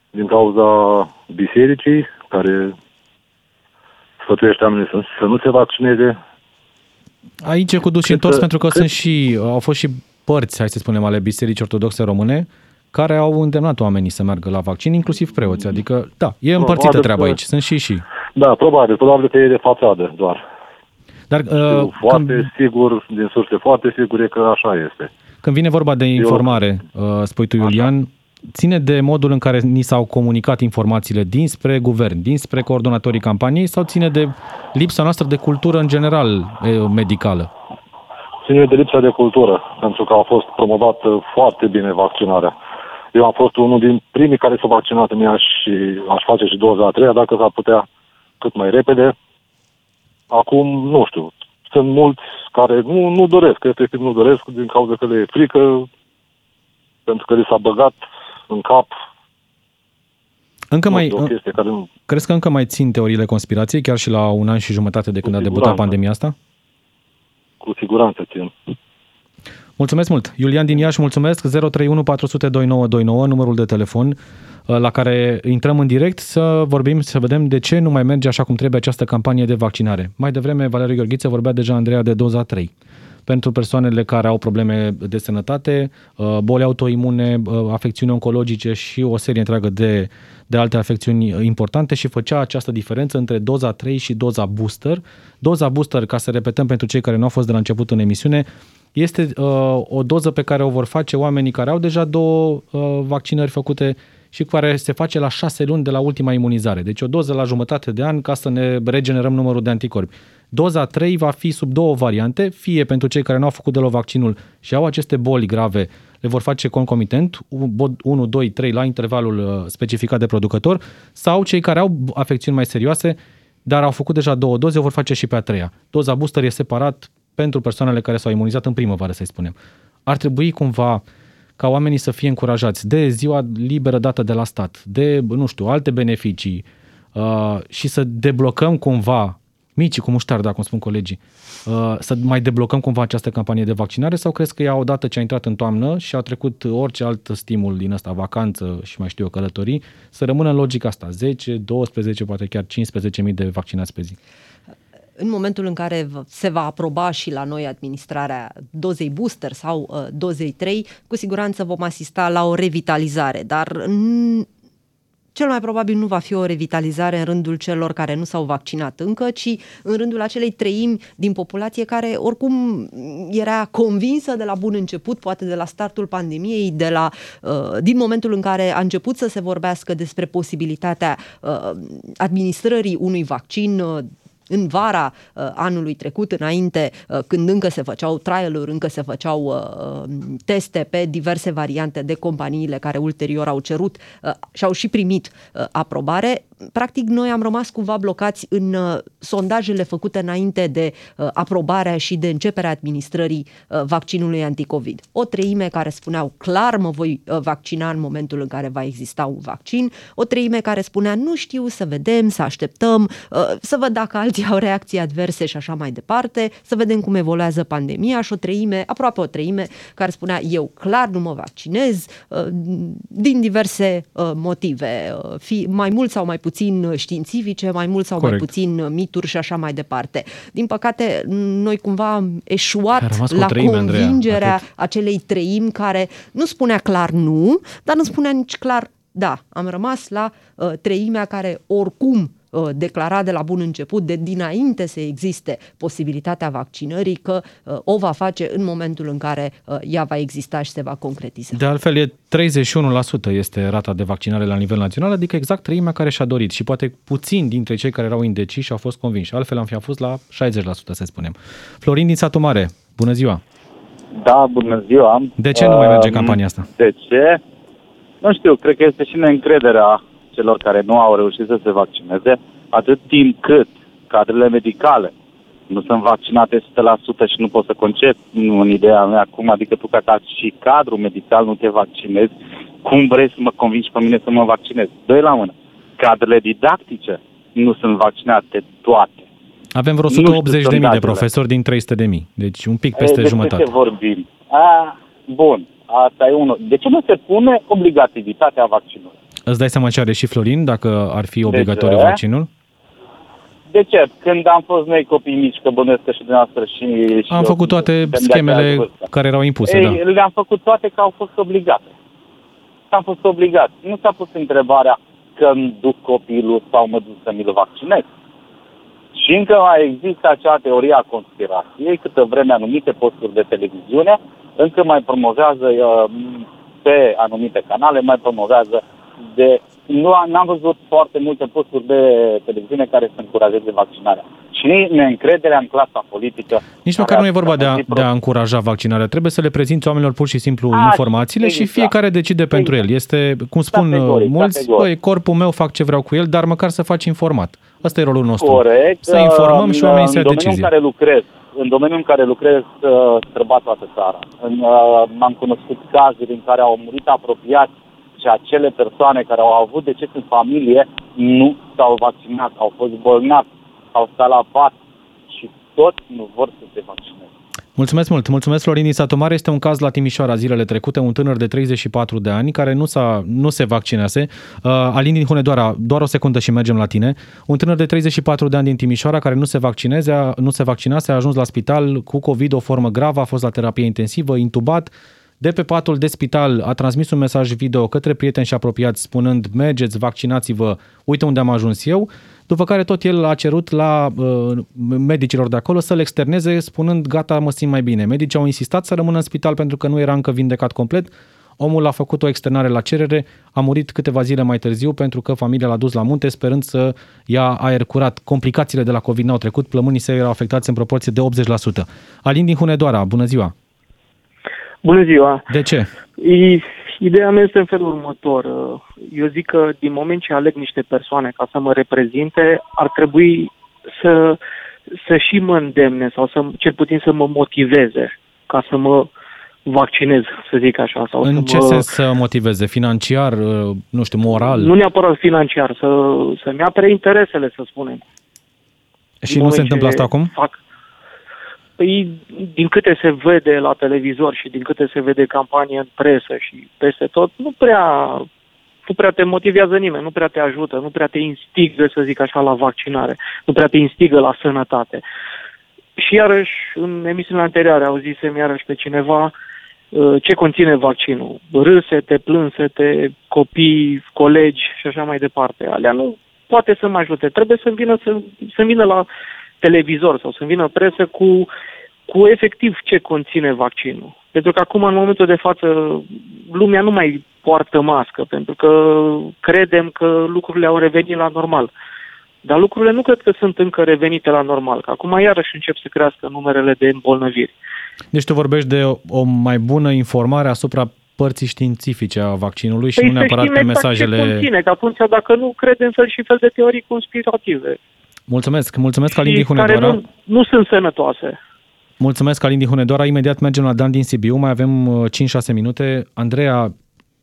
din cauza bisericii, care sfătuiește oamenii să, să nu se vaccineze. Aici e cu dus și întors, pentru că cred... sunt și, au fost și părți, hai să spunem, ale Bisericii Ortodoxe Române, care au îndemnat oamenii să meargă la vaccin, inclusiv preoți. Adică, da, e împărțită treaba aici, sunt și și. Da, probabil, probabil că e de fațadă doar. Dar, uh, foarte când... sigur, din surse foarte sigure că așa este. Când vine vorba de informare, Eu... uh, spui tu, Iulian, așa. ține de modul în care ni s-au comunicat informațiile dinspre guvern, dinspre coordonatorii campaniei sau ține de lipsa noastră de cultură în general uh, medicală? Ține de lipsa de cultură, pentru că a fost promovată foarte bine vaccinarea. Eu am fost unul din primii care s-au vaccinat în ea și aș face și doza a treia dacă s-ar putea cât mai repede. Acum, nu știu, sunt mulți care nu, nu doresc, efectiv nu doresc din cauza că le e frică, pentru că li s-a băgat în cap încă mai, care nu... Crezi că încă mai țin teoriile conspirației, chiar și la un an și jumătate de când a debutat pandemia asta? Cu siguranță țin. Mulțumesc mult. Iulian din Iași, mulțumesc. 031 400 2929, numărul de telefon uh, la care intrăm în direct să vorbim, să vedem de ce nu mai merge așa cum trebuie această campanie de vaccinare. Mai devreme, Valeriu Gheorghiță vorbea deja, Andreea, de doza 3 pentru persoanele care au probleme de sănătate, uh, boli autoimune, uh, afecțiuni oncologice și o serie întreagă de, de alte afecțiuni importante și făcea această diferență între doza 3 și doza booster. Doza booster, ca să repetăm pentru cei care nu au fost de la început în emisiune, este uh, o doză pe care o vor face oamenii care au deja două uh, vaccinări făcute și care se face la șase luni de la ultima imunizare. Deci o doză la jumătate de an ca să ne regenerăm numărul de anticorpi. Doza 3 va fi sub două variante, fie pentru cei care nu au făcut deloc vaccinul și au aceste boli grave, le vor face concomitent, 1, 2, 3 la intervalul uh, specificat de producător, sau cei care au afecțiuni mai serioase, dar au făcut deja două doze, o vor face și pe a treia. Doza booster e separat pentru persoanele care s-au imunizat în primăvară, să-i spunem. Ar trebui cumva ca oamenii să fie încurajați de ziua liberă dată de la stat, de, nu știu, alte beneficii uh, și să deblocăm cumva, micii cu muștar, dacă cum spun colegii, uh, să mai deblocăm cumva această campanie de vaccinare sau crezi că ea odată ce a intrat în toamnă și a trecut orice alt stimul din ăsta, vacanță și mai știu eu, călătorii, să rămână în logica asta, 10, 12, poate chiar 15.000 de vaccinați pe zi? În momentul în care se va aproba și la noi administrarea dozei booster sau uh, dozei 3, cu siguranță vom asista la o revitalizare, dar n- cel mai probabil nu va fi o revitalizare în rândul celor care nu s-au vaccinat încă, ci în rândul acelei treimi din populație care oricum era convinsă de la bun început, poate de la startul pandemiei, de la, uh, din momentul în care a început să se vorbească despre posibilitatea uh, administrării unui vaccin uh, în vara uh, anului trecut, înainte, uh, când încă se făceau trial-uri, încă se făceau uh, teste pe diverse variante de companiile care ulterior au cerut uh, și au și primit uh, aprobare, practic noi am rămas cumva blocați în uh, sondajele făcute înainte de uh, aprobarea și de începerea administrării uh, vaccinului anticovid. O treime care spuneau clar mă voi uh, vaccina în momentul în care va exista un vaccin, o treime care spunea nu știu, să vedem, să așteptăm, uh, să văd dacă alții au reacții adverse și așa mai departe, să vedem cum evoluează pandemia și o treime, aproape o treime, care spunea eu clar nu mă vaccinez uh, din diverse uh, motive, uh, fi mai mult sau mai puțin științifice, mai mult sau Corect. mai puțin mituri și așa mai departe. Din păcate, noi cumva am eșuat la treime, convingerea Andreea, acelei treimi care nu spunea clar nu, dar nu spunea nici clar da. Am rămas la uh, treimea care oricum Uh, declara de la bun început, de dinainte să existe posibilitatea vaccinării, că uh, o va face în momentul în care uh, ea va exista și se va concretiza. De altfel, e 31% este rata de vaccinare la nivel național, adică exact treimea care și-a dorit și poate puțin dintre cei care erau indeciși și au fost convinși. Altfel am fi fost la 60%, să spunem. Florin din Satu Mare, bună ziua! Da, bună ziua! De ce nu mai merge campania asta? De ce? Nu știu, cred că este și neîncrederea celor care nu au reușit să se vaccineze, atât timp cât cadrele medicale nu sunt vaccinate 100% și nu pot să concep nu, în ideea mea acum, adică tu ca și cadrul medical nu te vaccinezi, cum vrei să mă convingi pe mine să mă vaccinez? Doi la mână. Cadrele didactice nu sunt vaccinate toate. Avem vreo Nu știu 180 de mii de sondajele. profesori din 300 de mii, deci un pic E, peste despre jumătate. ce vorbim? A, bun, asta e unul. De ce nu se pune obligativitatea vaccinului? Îți dai seama ce are și Florin dacă ar fi obligatoriu ce? vaccinul? De ce? Când am fost noi copii mici, că bănuiesc că și dumneavoastră și... și Am eu făcut toate suntem de schemele aceeași vârstă. care erau impuse, Ei, da. le-am făcut toate că au fost obligate. Am fost obligat. Nu s-a pus întrebarea că îmi duc copilul sau mă duc să mi-l vaccinez. Și încă mai există acea teorie a conspirației, câtă vreme anumite posturi de televiziune încă mai promovează uh, pe anumite canale, mai promovează de... Nu am, n-am văzut foarte multe posturi de televiziune care să încurajeze vaccinarea. Și neîncrederea în clasa politică... Nici care măcar nu e vorba de a, stăpânit de a încuraja vaccinarea. Trebuie să le prezinți oamenilor pur și simplu A, informațiile și exact. fiecare decide pentru el. Este, cum spun Categoric, uh, mulți, categoric. băi, corpul meu fac ce vreau cu el, dar măcar să faci informat. Ăsta e rolul nostru. Corect. Să informăm și În- oamenii să În ia domeniul în decizie. care lucrez, în domeniul în care lucrez, uh, străbat toată țara. În, uh, am cunoscut cazuri în care au murit apropiați și acele persoane care au avut deces în familie nu s-au vaccinat, au fost bolnavi, au stat la pat și tot nu vor să se vaccineze. Mulțumesc mult. Mulțumesc, Florin din Satu Mare. Este un caz la Timișoara zilele trecute, un tânăr de 34 de ani care nu, s-a, nu se vaccinase. Uh, Alin din Hunedoara, doar o secundă și mergem la tine. Un tânăr de 34 de ani din Timișoara care nu se vaccineze, a- nu se vaccinase, a ajuns la spital cu COVID, o formă gravă, a fost la terapie intensivă, intubat. De pe patul de spital a transmis un mesaj video către prieteni și apropiați spunând mergeți, vaccinați-vă, uite unde am ajuns eu, după care tot el a cerut la uh, medicilor de acolo să-l externeze spunând gata, mă simt mai bine. Medicii au insistat să rămână în spital pentru că nu era încă vindecat complet. Omul a făcut o externare la cerere, a murit câteva zile mai târziu pentru că familia l-a dus la munte sperând să ia aer curat. Complicațiile de la COVID n-au trecut, plămânii săi erau afectați în proporție de 80%. Alin din Hunedoara, bună ziua! Bună ziua! De ce? I- Ideea mea este în felul următor. Eu zic că din moment ce aleg niște persoane ca să mă reprezinte, ar trebui să, să și mă îndemne sau să, cel puțin să mă motiveze ca să mă vaccinez, să zic așa. Sau În să ce mă, sens să motiveze? Financiar, uh, nu știu, moral? Nu neapărat financiar, să, să-mi apere interesele, să spunem. și Din nu se moment întâmplă ce asta acum? Fac. Păi, din câte se vede la televizor și din câte se vede campanie în presă și peste tot, nu prea, nu prea te motivează nimeni, nu prea te ajută, nu prea te instigă, să zic așa, la vaccinare, nu prea te instigă la sănătate. Și iarăși, în emisiunile anterioare, auzisem iarăși pe cineva uh, ce conține vaccinul. Râsete, plânsete, copii, colegi și așa mai departe. Alea nu poate să mă ajute. Trebuie să vină, să, să vină la televizor sau să vină presă cu, cu efectiv ce conține vaccinul. Pentru că acum, în momentul de față, lumea nu mai poartă mască, pentru că credem că lucrurile au revenit la normal. Dar lucrurile nu cred că sunt încă revenite la normal, că acum iarăși încep să crească numerele de îmbolnăviri. Deci tu vorbești de o mai bună informare asupra părții științifice a vaccinului și Păi nu să neapărat știm pe exact ce mesajele... conține, că atunci dacă nu credem fel și fel de teorii conspirative Mulțumesc, mulțumesc Alin din și care Hunedoara. nu, nu sunt sănătoase. Mulțumesc Alin din Hunedoara. Imediat mergem la Dan din Sibiu. Mai avem uh, 5-6 minute. Andreea,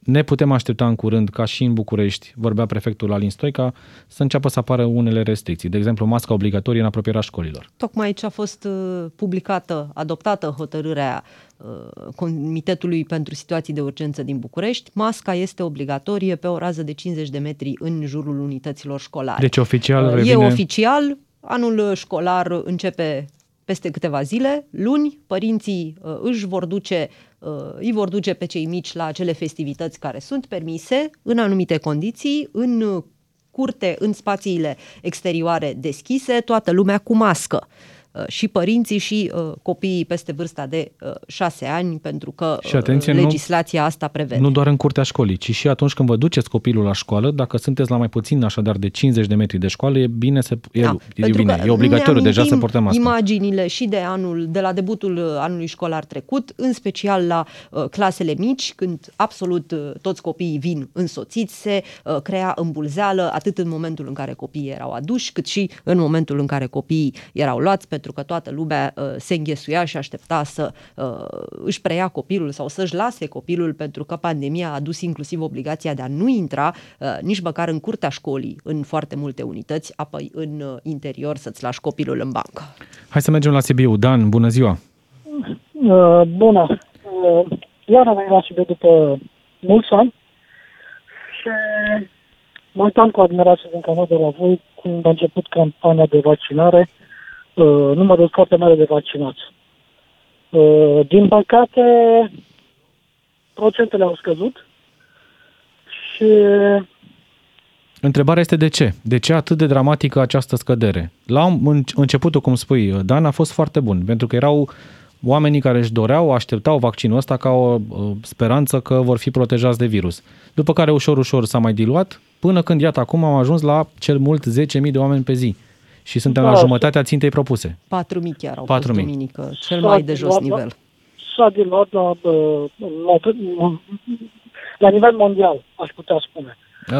ne putem aștepta în curând, ca și în București, vorbea prefectul Alin Stoica, să înceapă să apară unele restricții. De exemplu, masca obligatorie în apropierea școlilor. Tocmai aici a fost uh, publicată, adoptată hotărârea uh, Comitetului pentru Situații de Urgență din București. Masca este obligatorie pe o rază de 50 de metri în jurul unităților școlare. Deci oficial Uh, E revine... oficial, anul școlar începe peste câteva zile, luni, părinții uh, își vor duce, uh, îi vor duce pe cei mici la acele festivități care sunt permise în anumite condiții, în uh, curte, în spațiile exterioare deschise, toată lumea cu mască. Uh, Și părinții și uh, copiii peste vârsta de uh, șase ani, pentru că Și atenție, uh, nu- legislația asta prevede. Nu doar în curtea școlii, ci și atunci când vă duceți copilul la școală, dacă sunteți la mai puțin așadar de 50 de metri de școală, e bine să e, Da, e, pentru bine, că e obligatoriu ne deja să amintim portăm mască. imaginile și de anul, de la debutul uh, anului școlar trecut, în special la uh, clasele mici, când absolut uh, toți copiii vin însoțiți, se uh, crea îmbulzeală atât în momentul în care copiii erau aduși, cât și în momentul în care copiii erau luați pe pentru că toată lumea uh, se înghesuia și aștepta să uh, își preia copilul sau să-și lase copilul pentru că pandemia a adus inclusiv obligația de a nu intra uh, nici măcar în curtea școlii în foarte multe unități, apoi în uh, interior să-ți lași copilul în bancă. Hai să mergem la Sibiu. Dan, bună ziua! Uh, bună! Uh, iar am venit la Sibiu după mulți ani și mă uitam cu admirație din canal de la voi când a început campania de vaccinare, uh, numărul foarte mare de vaccinați. Uh, din păcate, procentele au scăzut și Întrebarea este de ce? De ce atât de dramatică această scădere? La un- începutul, cum spui, Dan, a fost foarte bun, pentru că erau oamenii care își doreau, așteptau vaccinul ăsta ca o uh, speranță că vor fi protejați de virus. După care ușor, ușor s-a mai diluat, până când, iată, acum am ajuns la cel mult 10.000 de oameni pe zi. Și suntem la Da. jumătatea țintei propuse. 4.000 chiar au 4.000. fost duminică, cel S-a mai de jos diluat la- nivel. s-a diluat la, uh, la, la nivel mondial, aș putea spune.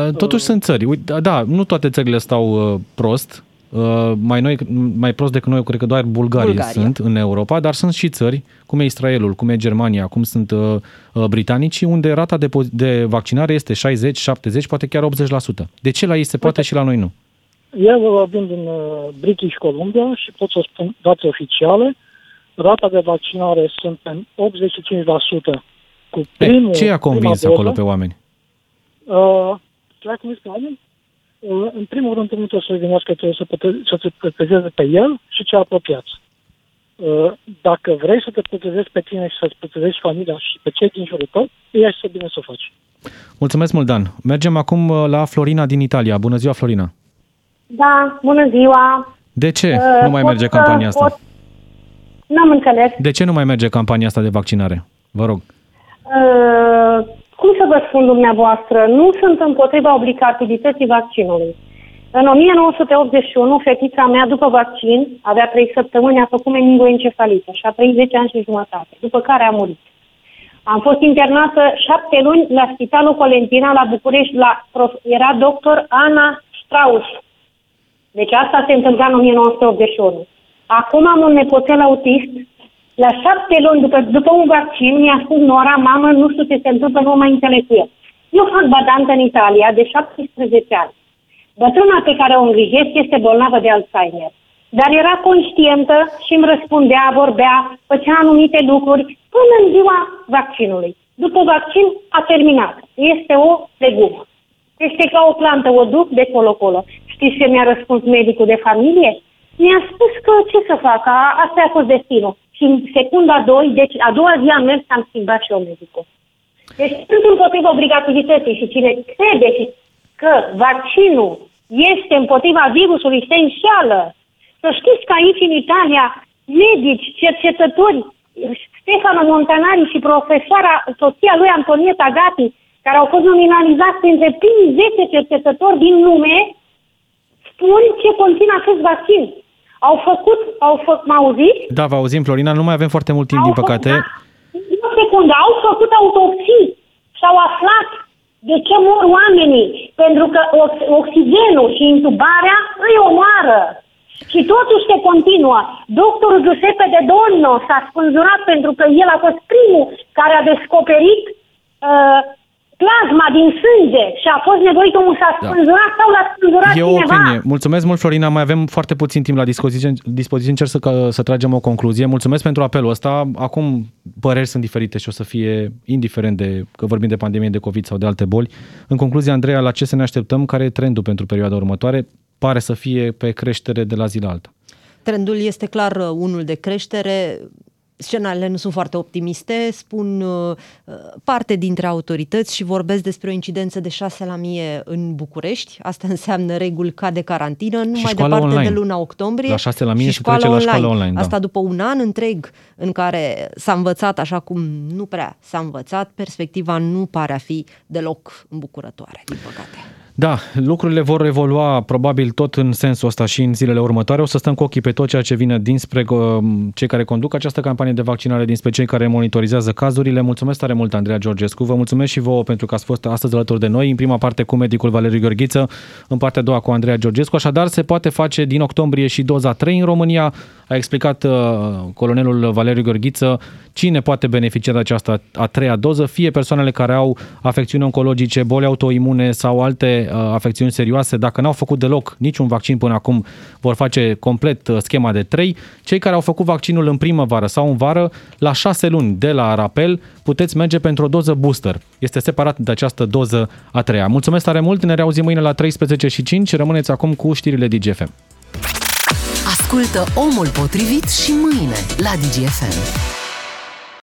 Uh, Totuși sunt țări. Uite, da, da, nu toate țările stau uh, prost. Uh, mai, noi, mai prost decât noi, cred că doar Bulgaria, Bulgaria. sunt în Europa, dar sunt și țări, cum e Israelul, cum e Germania, cum sunt uh, uh, britanicii, unde rata de, po- de vaccinare este 60, 70, poate chiar 80%. De ce la ei se poate și la noi nu? Eu uh, vin din uh, British Columbia și pot să spun date oficiale. Rata de vaccinare sunt în 85% cu E, primul, ce i-a prima convins doză. acolo pe oameni? Uh, ce a convins pe oameni? Uh, în primul rând, nu trebuie să gândească că trebuie să, pute- să te protejeze pe el și ce apropiați. Uh, dacă vrei să te protejezi pe tine și să-ți protejezi familia și pe cei din jurul tău, e este bine să o faci. Mulțumesc mult, Dan. Mergem acum uh, la Florina din Italia. Bună ziua, Florina. Da, bună ziua. De ce Uh, nu mai pot merge să- campania asta? pot- N-am înțeles. De ce nu mai merge campania asta de vaccinare? Vă rog. Uh, cum să vă spun dumneavoastră, nu sunt împotriva obligativității vaccinului. În 1981, fetița mea, după vaccin, avea 3 săptămâni, a făcut meningoencefalită și a trăit 10 ani și jumătate, după care a murit. Am fost internată șapte luni la Spitalul Colentina la București, la, prof- era doctor Ana Strauss. Deci asta se întâmpla în 1981. Acum am un nepoțel autist. La șapte luni după, după un vaccin mi-a spus Nora, mamă, nu știu ce se întâmplă, nu mai înțeleg cu el. Eu fac badantă în Italia de 17 ani. Bătrâna pe care o îngrijesc este bolnavă de Alzheimer. Dar era conștientă și îmi răspundea, vorbea, făcea anumite lucruri până în ziua vaccinului. După vaccin a terminat. Este o legumă. Este ca o plantă, o duc de colo-colo. Știți ce mi-a răspuns medicul de familie? Mi-a spus că ce să fac, a- asta a fost destinul. Și în secunda 2, deci a doua zi am mers și am schimbat și eu medicul. Deci sunt împotriva obligativității și cine crede și că vaccinul este împotriva virusului se înșeală. Să știți că aici în Italia medici, cercetători, Stefano Montanari și profesoara, soția lui Antonieta Gatti, care au fost nominalizați printre primii 10 cercetători din lume, spun ce conține acest vaccin. Au făcut, au făcut, m auziți? Da, vă auzim, Florina, nu mai avem foarte mult timp, Au din păcate. făcut, da, o secundă, au făcut autopsii și au aflat de ce mor oamenii, pentru că ox- oxigenul și intubarea îi omoară. Și totuși se continuă. Doctorul Giuseppe de Donno s-a spânzurat pentru că el a fost primul care a descoperit uh, plasma din sânge și a fost nevoit omul să a Da. spânzurat sau l-a spânzurat E o cineva. opinie. Mulțumesc mult, Florina. Mai avem foarte puțin timp la dispoziție. dispoziție. Încerc să, ca- să tragem o concluzie. Mulțumesc pentru apelul ăsta. Acum păreri sunt diferite și o să fie indiferent de că vorbim de pandemie de COVID sau de alte boli. În concluzie, Andreea, la ce să ne așteptăm? Care e trendul pentru perioada următoare? Pare să fie pe creștere de la zi la alta. Trendul este clar uh, unul de creștere. Scenariile nu sunt foarte optimiste, spun uh, uh, parte dintre autorități și vorbesc despre o incidență de 6 la mie în București. Asta înseamnă reguli ca de carantină, nu mai școala departe online. de luna octombrie. La 6 la mie și se trece la școală online, da. Asta după un an întreg în care s-a învățat așa cum nu prea s-a învățat, perspectiva nu pare a fi deloc îmbucurătoare, din păcate. Da, lucrurile vor evolua probabil tot în sensul ăsta și în zilele următoare. O să stăm cu ochii pe tot ceea ce vine dinspre uh, cei care conduc această campanie de vaccinare, dinspre cei care monitorizează cazurile. Mulțumesc tare mult, Andreea Georgescu. Vă mulțumesc și vouă pentru că ați fost astăzi alături de noi, în prima parte cu medicul Valeriu Gheorghiță, în partea a doua cu Andreea Georgescu. Așadar, se poate face din octombrie și doza 3 în România. A explicat uh, colonelul Valeriu Gheorghiță cine poate beneficia de această a treia doză, fie persoanele care au afecțiuni oncologice, boli autoimune sau alte uh, afecțiuni serioase, dacă n-au făcut deloc niciun vaccin până acum, vor face complet uh, schema de 3. Cei care au făcut vaccinul în primăvară sau în vară, la 6 luni de la rapel, puteți merge pentru o doză booster. Este separat de această doză a treia. Mulțumesc tare mult, ne reauzim mâine la 13 și 5. Rămâneți acum cu știrile DGFM. Ascultă Omul Potrivit și mâine la DGFM.